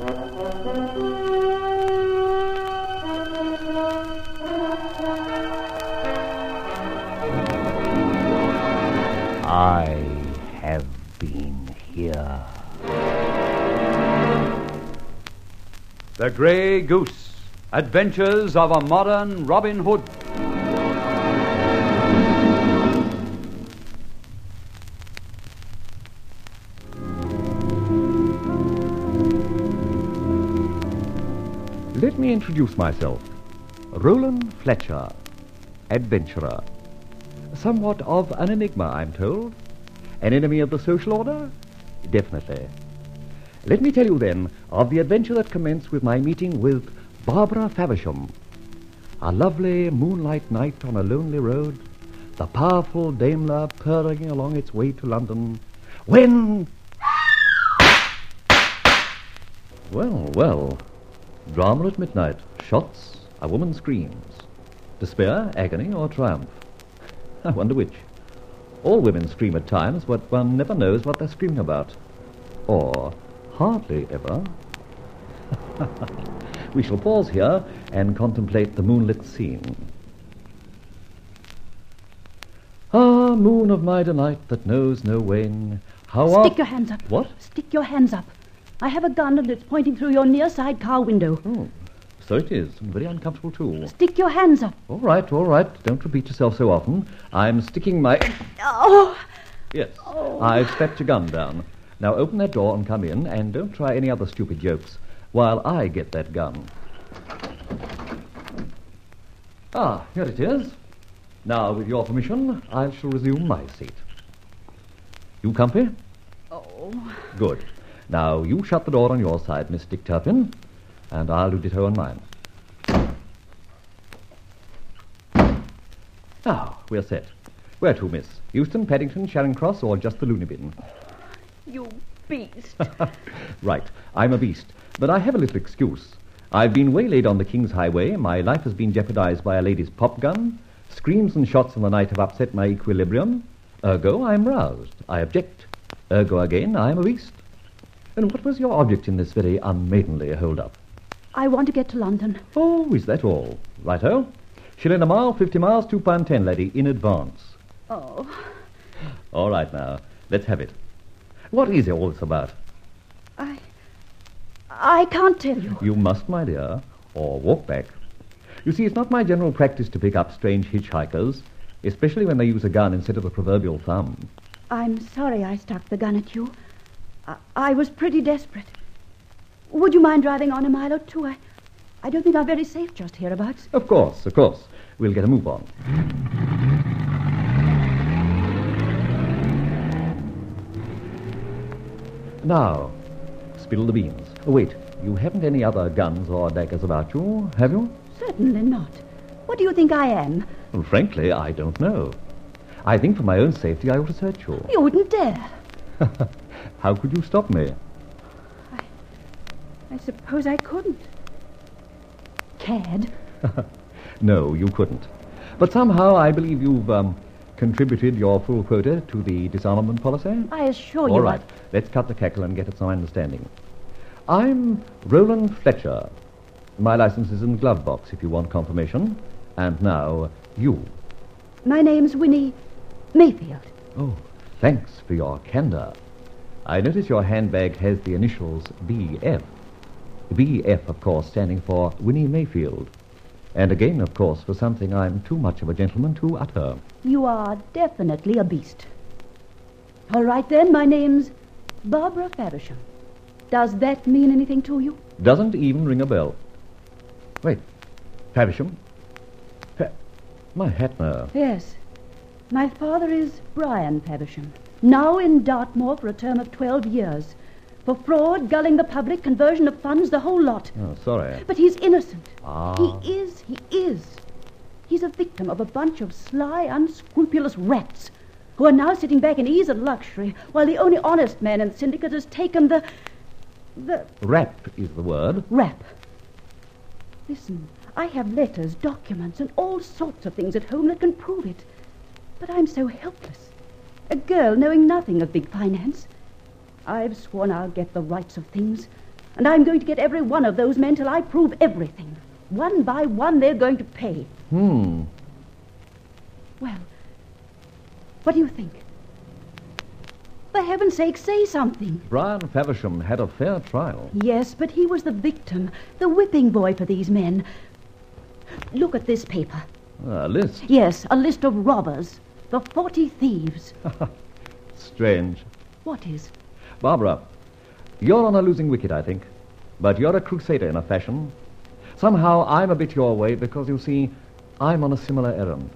I have been here. The Grey Goose Adventures of a Modern Robin Hood. Let me introduce myself. Roland Fletcher, adventurer. Somewhat of an enigma, I'm told. An enemy of the social order? Definitely. Let me tell you then of the adventure that commenced with my meeting with Barbara Faversham. A lovely moonlight night on a lonely road, the powerful Daimler purring along its way to London, when. Well, well. Drama at midnight. Shots, a woman screams. Despair, agony, or triumph? I wonder which. All women scream at times, but one never knows what they're screaming about. Or hardly ever. we shall pause here and contemplate the moonlit scene. Ah, moon of my delight that knows no wane, how are Stick your hands up. What? Stick your hands up. I have a gun and it's pointing through your near side car window. Oh, so it is, very uncomfortable too. Stick your hands up. All right, all right. Don't repeat yourself so often. I'm sticking my. Oh, Yes. I've strapped your gun down. Now open that door and come in, and don't try any other stupid jokes while I get that gun. Ah, here it is. Now, with your permission, I shall resume my seat. You comfy? oh. Good. Now, you shut the door on your side, Miss Dick Turpin, and I'll do ditto on mine. Now, we're set. Where to, miss? Euston, Paddington, Charing Cross, or just the loony bin? You beast. Right, I'm a beast, but I have a little excuse. I've been waylaid on the King's Highway, my life has been jeopardized by a lady's pop gun, screams and shots in the night have upset my equilibrium. Ergo, I'm roused. I object. Ergo again, I'm a beast. And what was your object in this very unmaidenly hold-up? I want to get to London. Oh, is that all? Righto. Shilling a mile, fifty miles, two pound ten, lady, in advance. Oh, All right now, let's have it. What is all this about? I. I can't tell you. You must, my dear, or walk back. You see, it's not my general practice to pick up strange hitchhikers, especially when they use a gun instead of the proverbial thumb. I'm sorry I stuck the gun at you. I, I was pretty desperate. Would you mind driving on a mile or two? I, I don't think I'm very safe just hereabouts. Of course, of course. We'll get a move on. Now, spill the beans. Oh, wait, you haven't any other guns or daggers about you, have you? Certainly not. What do you think I am? Well, frankly, I don't know. I think for my own safety I ought to search you. You wouldn't dare. How could you stop me? I suppose I couldn't. Cad. No, you couldn't. But somehow I believe you've um, contributed your full quota to the disarmament policy. I assure you. All right, I- let's cut the cackle and get at some understanding. I'm Roland Fletcher. My license is in the glove box if you want confirmation. And now, you. My name's Winnie Mayfield. Oh, thanks for your candor. I notice your handbag has the initials BF. BF, of course, standing for Winnie Mayfield. And again, of course, for something I'm too much of a gentleman to utter. You are definitely a beast. All right then, my name's Barbara Faversham. Does that mean anything to you? Doesn't even ring a bell. Wait, Faversham? Fa- my hat now. Yes. My father is Brian Faversham, now in Dartmoor for a term of 12 years. For fraud, gulling the public, conversion of funds, the whole lot. Oh, sorry. But he's innocent. Ah. He is, he is. He's a victim of a bunch of sly, unscrupulous rats who are now sitting back in ease and luxury while the only honest man in the syndicate has taken the. the Rap is the word. rap. Listen, I have letters, documents, and all sorts of things at home that can prove it. But I'm so helpless. A girl knowing nothing of big finance. I've sworn I'll get the rights of things, And I'm going to get every one of those men till I prove everything. One by one, they're going to pay. Hmm. Well, what do you think? For heaven's sake, say something. Brian Faversham had a fair trial. Yes, but he was the victim, the whipping boy for these men. Look at this paper. A list. Yes, a list of robbers. The 40 thieves. Strange. What is? Barbara, you're on a losing wicket, I think. But you're a crusader in a fashion. Somehow I'm a bit your way because, you see, I'm on a similar errand.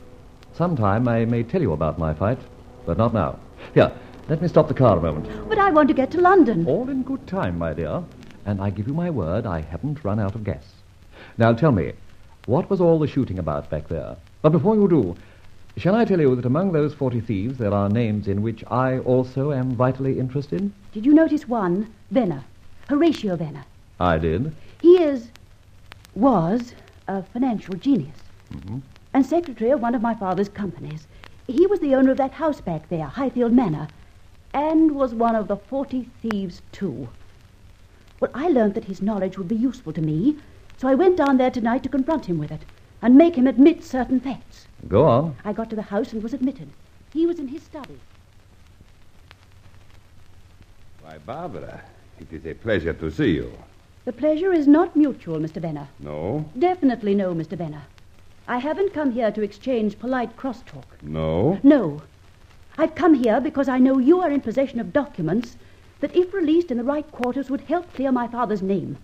Sometime I may tell you about my fight, but not now. Here, let me stop the car a moment. But I want to get to London. All in good time, my dear. And I give you my word, I haven't run out of gas. Now tell me, what was all the shooting about back there? But before you do, shall I tell you that among those forty thieves there are names in which I also am vitally interested? Did you notice one? Venner. Horatio Venner. I did. He is, was, a financial genius. Mm-hmm. And secretary of one of my father's companies. He was the owner of that house back there, Highfield Manor. And was one of the forty thieves, too. Well, I learned that his knowledge would be useful to me, so I went down there tonight to confront him with it and make him admit certain facts. Go on. I got to the house and was admitted. He was in his study. Why, Barbara, it is a pleasure to see you. The pleasure is not mutual, Mr. Venner. No? Definitely no, Mr. Venner. I haven't come here to exchange polite crosstalk. No? No. I've come here because I know you are in possession of documents that, if released in the right quarters, would help clear my father's name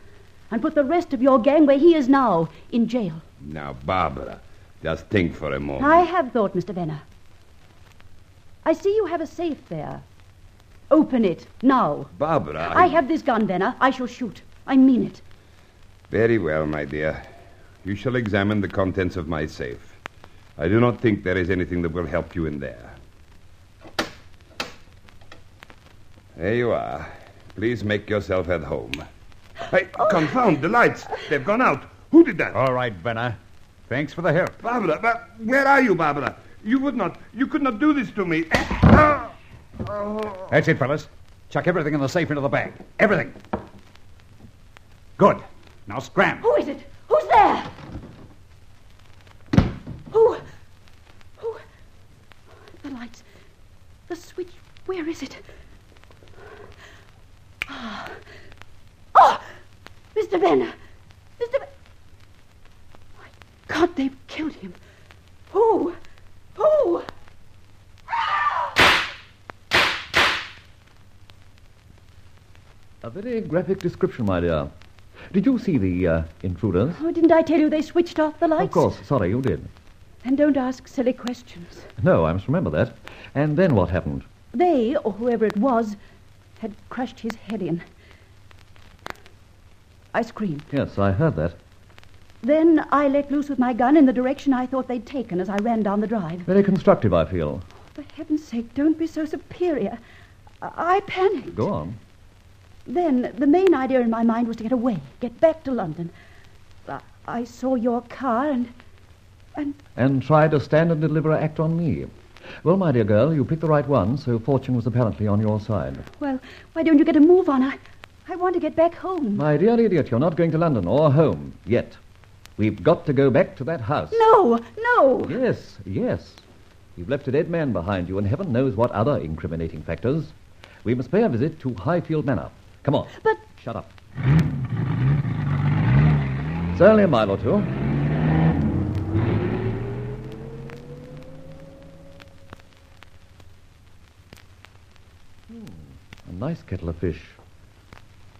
and put the rest of your gang where he is now, in jail. Now, Barbara, just think for a moment. I have thought, Mr. Venner. I see you have a safe there. Open it, now. Barbara, I have this gun, Venner. I shall shoot. I mean it. Very well, my dear. You shall examine the contents of my safe. I do not think there is anything that will help you in there. There you are. Please make yourself at home. Hey, confound the lights. They've gone out. Who did that? All right, Venner. Thanks for the help. Barbara, but where are you, Barbara? You would not, you could not do this to me. Ah! Oh. That's it, fellas. Chuck everything in the safe into the bag. Everything. Good. Now scram. Who is it? Who's there? Who? Who? The lights. The switch. Where is it? Ah. Oh! Mr. Venner! Mr. Ben- My God, they've killed him. Who? Who? A very graphic description, my dear. Did you see the uh, intruders? Oh, didn't I tell you they switched off the lights? Of course. Sorry, you did. And don't ask silly questions. No, I must remember that. And then what happened? They, or whoever it was, had crushed his head in. I screamed. Yes, I heard that. Then I let loose with my gun in the direction I thought they'd taken as I ran down the drive. Very constructive, I feel. For heaven's sake, don't be so superior. I, I panicked. Go on. Then the main idea in my mind was to get away, get back to London. I, I saw your car and. and. And try to stand and deliver an act on me. Well, my dear girl, you picked the right one, so fortune was apparently on your side. Well, why don't you get a move on? I, I want to get back home. My dear idiot, you're not going to London or home yet. We've got to go back to that house. No, no. Yes, yes. You've left a dead man behind you, and heaven knows what other incriminating factors. We must pay a visit to Highfield Manor. Come on. But Shut up. It's only a mile or two. Hmm, a nice kettle of fish.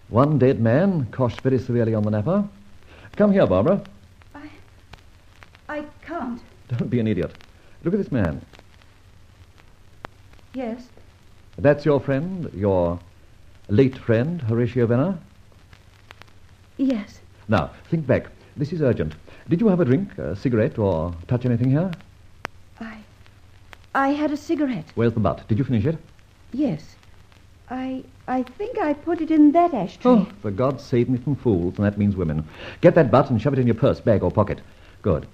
One dead man, coshed very severely on the napper. Come here, Barbara. I. I can't. Don't be an idiot. Look at this man. Yes. That's your friend, your late friend, Horatio Venner? Yes. Now, think back. This is urgent. Did you have a drink, a cigarette, or touch anything here? I. I had a cigarette. Where's the butt? Did you finish it? Yes. I. I think I put it in that ashtray. Oh, for God's sake, me from fools, and that means women. Get that butt and shove it in your purse, bag, or pocket. Good.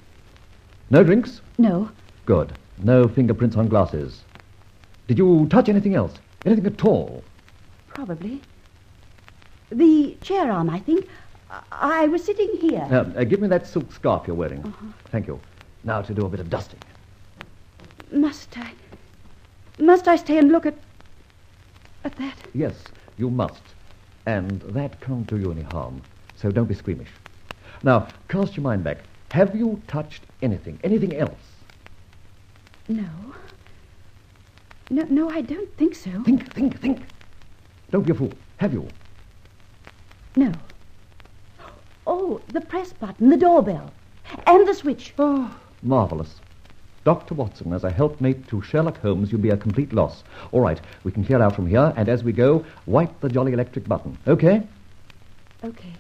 No drinks? No. Good. No fingerprints on glasses. Did you touch anything else? Anything at all? Probably. The chair arm, I think. I, I was sitting here. Uh, uh, give me that silk scarf you're wearing. Thank you. Now to do a bit of dusting. Must I? Must I stay and look at. At that? Yes, you must. And that can't do you any harm. So don't be squeamish. Now, cast your mind back. Have you touched anything? Anything else? No. No, no, I don't think so. Think, think, think. Don't be a fool. Have you? No. Oh, the press button, the doorbell, and the switch. Oh, marvelous. Dr. Watson, as a helpmate to Sherlock Holmes, you'll be a complete loss. All right, we can clear out from here, and as we go, wipe the jolly electric button. Okay? Okay.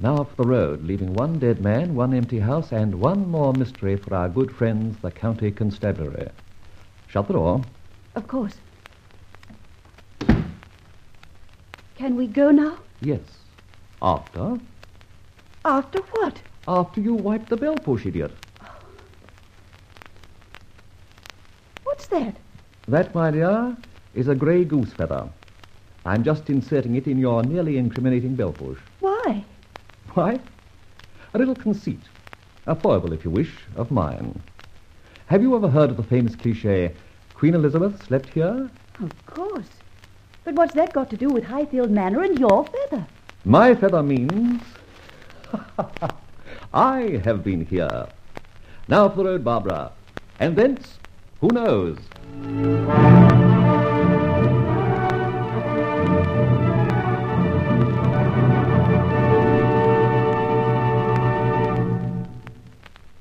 Now for the road, leaving one dead man, one empty house, and one more mystery for our good friends, the county constabulary. Shut the door. Of course. Can we go now? Yes. After? After what? After you wipe the bell push, idiot. What's that? That, my dear, is a grey goose feather. I'm just inserting it in your nearly incriminating bell. Why? Why? A little conceit, a foible, if you wish, of mine. Have you ever heard of the famous cliche, Queen Elizabeth slept here? Of course. But what's that got to do with Highfield Manor and your feather? My feather means I have been here. Now for the road, Barbara. And thence, who knows?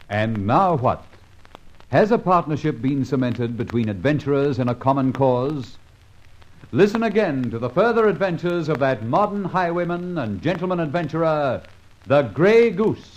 And now what? Has a partnership been cemented between adventurers in a common cause? Listen again to the further adventures of that modern highwayman and gentleman adventurer, the Grey Goose.